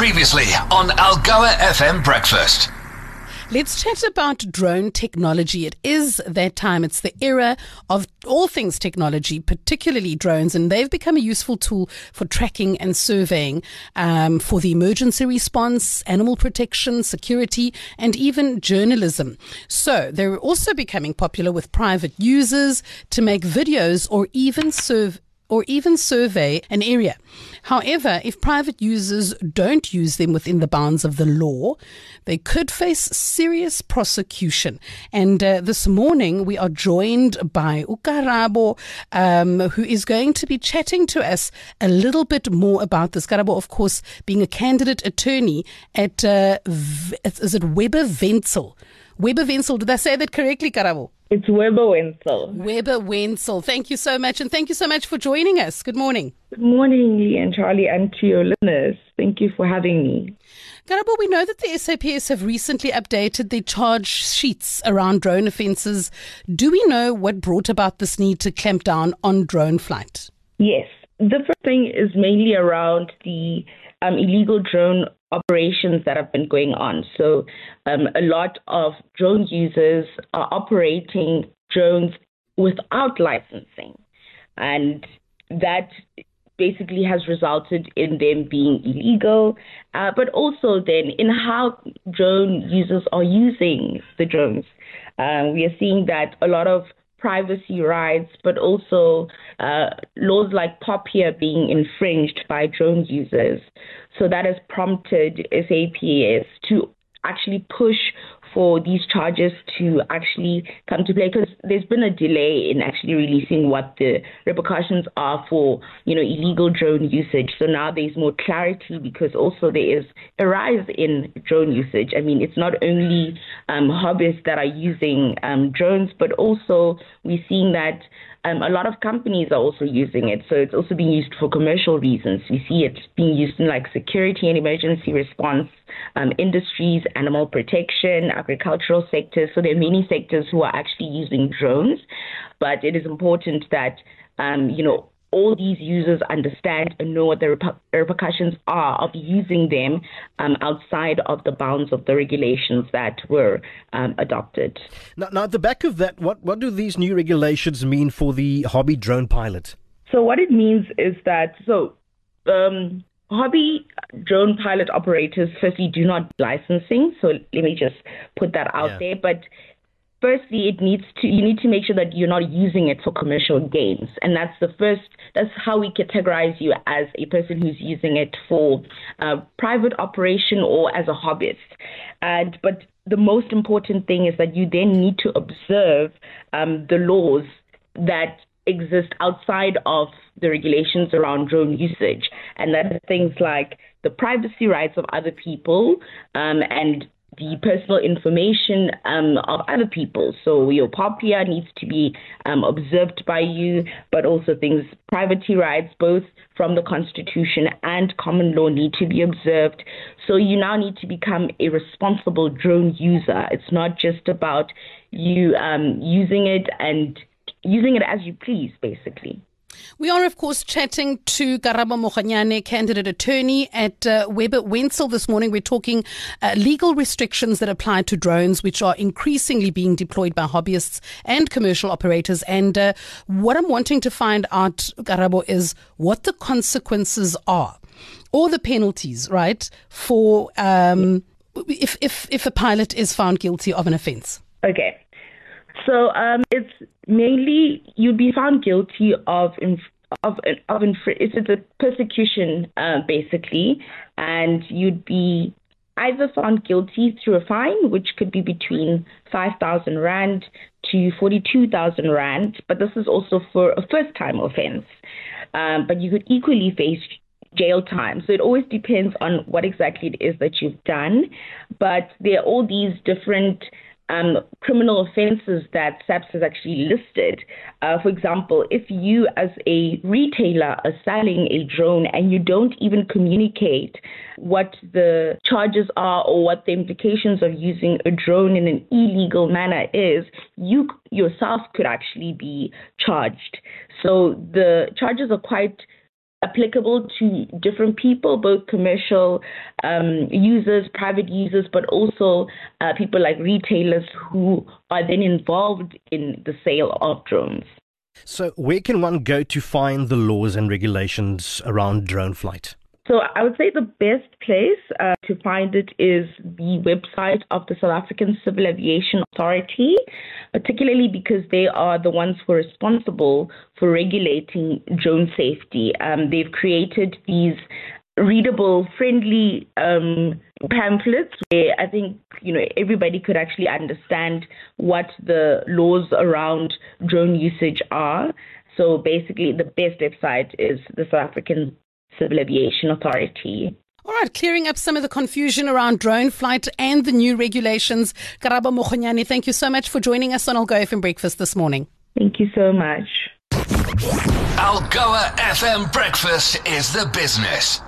Previously on Algoa FM Breakfast. Let's chat about drone technology. It is that time. It's the era of all things technology, particularly drones, and they've become a useful tool for tracking and surveying um, for the emergency response, animal protection, security, and even journalism. So they're also becoming popular with private users to make videos or even serve or even survey an area. However, if private users don't use them within the bounds of the law, they could face serious prosecution. And uh, this morning, we are joined by Ukarabo, um, who is going to be chatting to us a little bit more about this. Karabo, of course, being a candidate attorney at, uh, v- is it Weber Wentzel? Weber Wentzel, did I say that correctly, Karabo? It's Webber Wentzel. Webber Wentzel. Thank you so much. And thank you so much for joining us. Good morning. Good morning, Lee and Charlie, and to your listeners. Thank you for having me. Karabo, we know that the SAPS have recently updated their charge sheets around drone offences. Do we know what brought about this need to clamp down on drone flight? Yes. The first thing is mainly around the um, illegal drone operations that have been going on. So, um, a lot of drone users are operating drones without licensing, and that basically has resulted in them being illegal, uh, but also then in how drone users are using the drones. Uh, we are seeing that a lot of privacy rights, but also uh, laws like POPIA being infringed by drone users. So that has prompted SAPS to actually push for these charges to actually come to play because there's been a delay in actually releasing what the repercussions are for you know illegal drone usage. So now there's more clarity because also there is a rise in drone usage. I mean it's not only um, hobbyists that are using um, drones but also we're seeing that um, a lot of companies are also using it. So it's also being used for commercial reasons. We see it being used in like security and emergency response um, industries, animal protection, agricultural sectors. So there are many sectors who are actually using drones. But it is important that, um, you know, all these users understand and know what the rep- repercussions are of using them um, outside of the bounds of the regulations that were um, adopted. Now, now, at the back of that, what, what do these new regulations mean for the hobby drone pilot? So, what it means is that, so, um, hobby drone pilot operators firstly do not licensing so let me just put that out yeah. there but firstly it needs to you need to make sure that you're not using it for commercial gains. And that's the first that's how we categorize you as a person who's using it for uh, private operation or as a hobbyist. And but the most important thing is that you then need to observe um, the laws that exist outside of the regulations around drone usage. And that are things like the privacy rights of other people um, and the personal information um, of other people. So your POPIA needs to be um, observed by you, but also things, privacy rights, both from the Constitution and common law, need to be observed. So you now need to become a responsible drone user. It's not just about you um, using it and using it as you please, basically. We are, of course, chatting to Karabo Mokgonyana, candidate attorney at uh, Webber Wentzel this morning. We're talking uh, legal restrictions that apply to drones, which are increasingly being deployed by hobbyists and commercial operators. And uh, what I'm wanting to find out, Karabo, is what the consequences are or the penalties, right, for um, if, if, if a pilot is found guilty of an offense. Okay. So um, it's mainly you'd be found guilty of of of it's a persecution uh, basically, and you'd be either found guilty through a fine, which could be between five thousand rand to forty two thousand rand, but this is also for a first time offence. Um, but you could equally face jail time. So it always depends on what exactly it is that you've done. But there are all these different um, criminal offenses that SAPS has actually listed. Uh, for example, if you, as a retailer, are selling a drone and you don't even communicate what the charges are or what the implications of using a drone in an illegal manner is, you yourself could actually be charged. So the charges are quite applicable to different people, both commercial um, users, private users, but also uh, people like retailers who are then involved in the sale of drones. So, where can one go to find the laws and regulations around drone flight? So I would say the best place uh, to find it is the website of the South African Civil Aviation Authority, particularly because they are the ones who are responsible for regulating drone safety. Um, they've created these readable, friendly um, pamphlets where I think you know everybody could actually understand what the laws around drone usage are. So basically, the best website is the South African Civil Aviation Authority. All right, clearing up some of the confusion around drone flight and the new regulations. Karabo Mokgonyana, thank you so much for joining us on Algoa FM Breakfast this morning. Thank you so much. Algoa FM Breakfast is the business.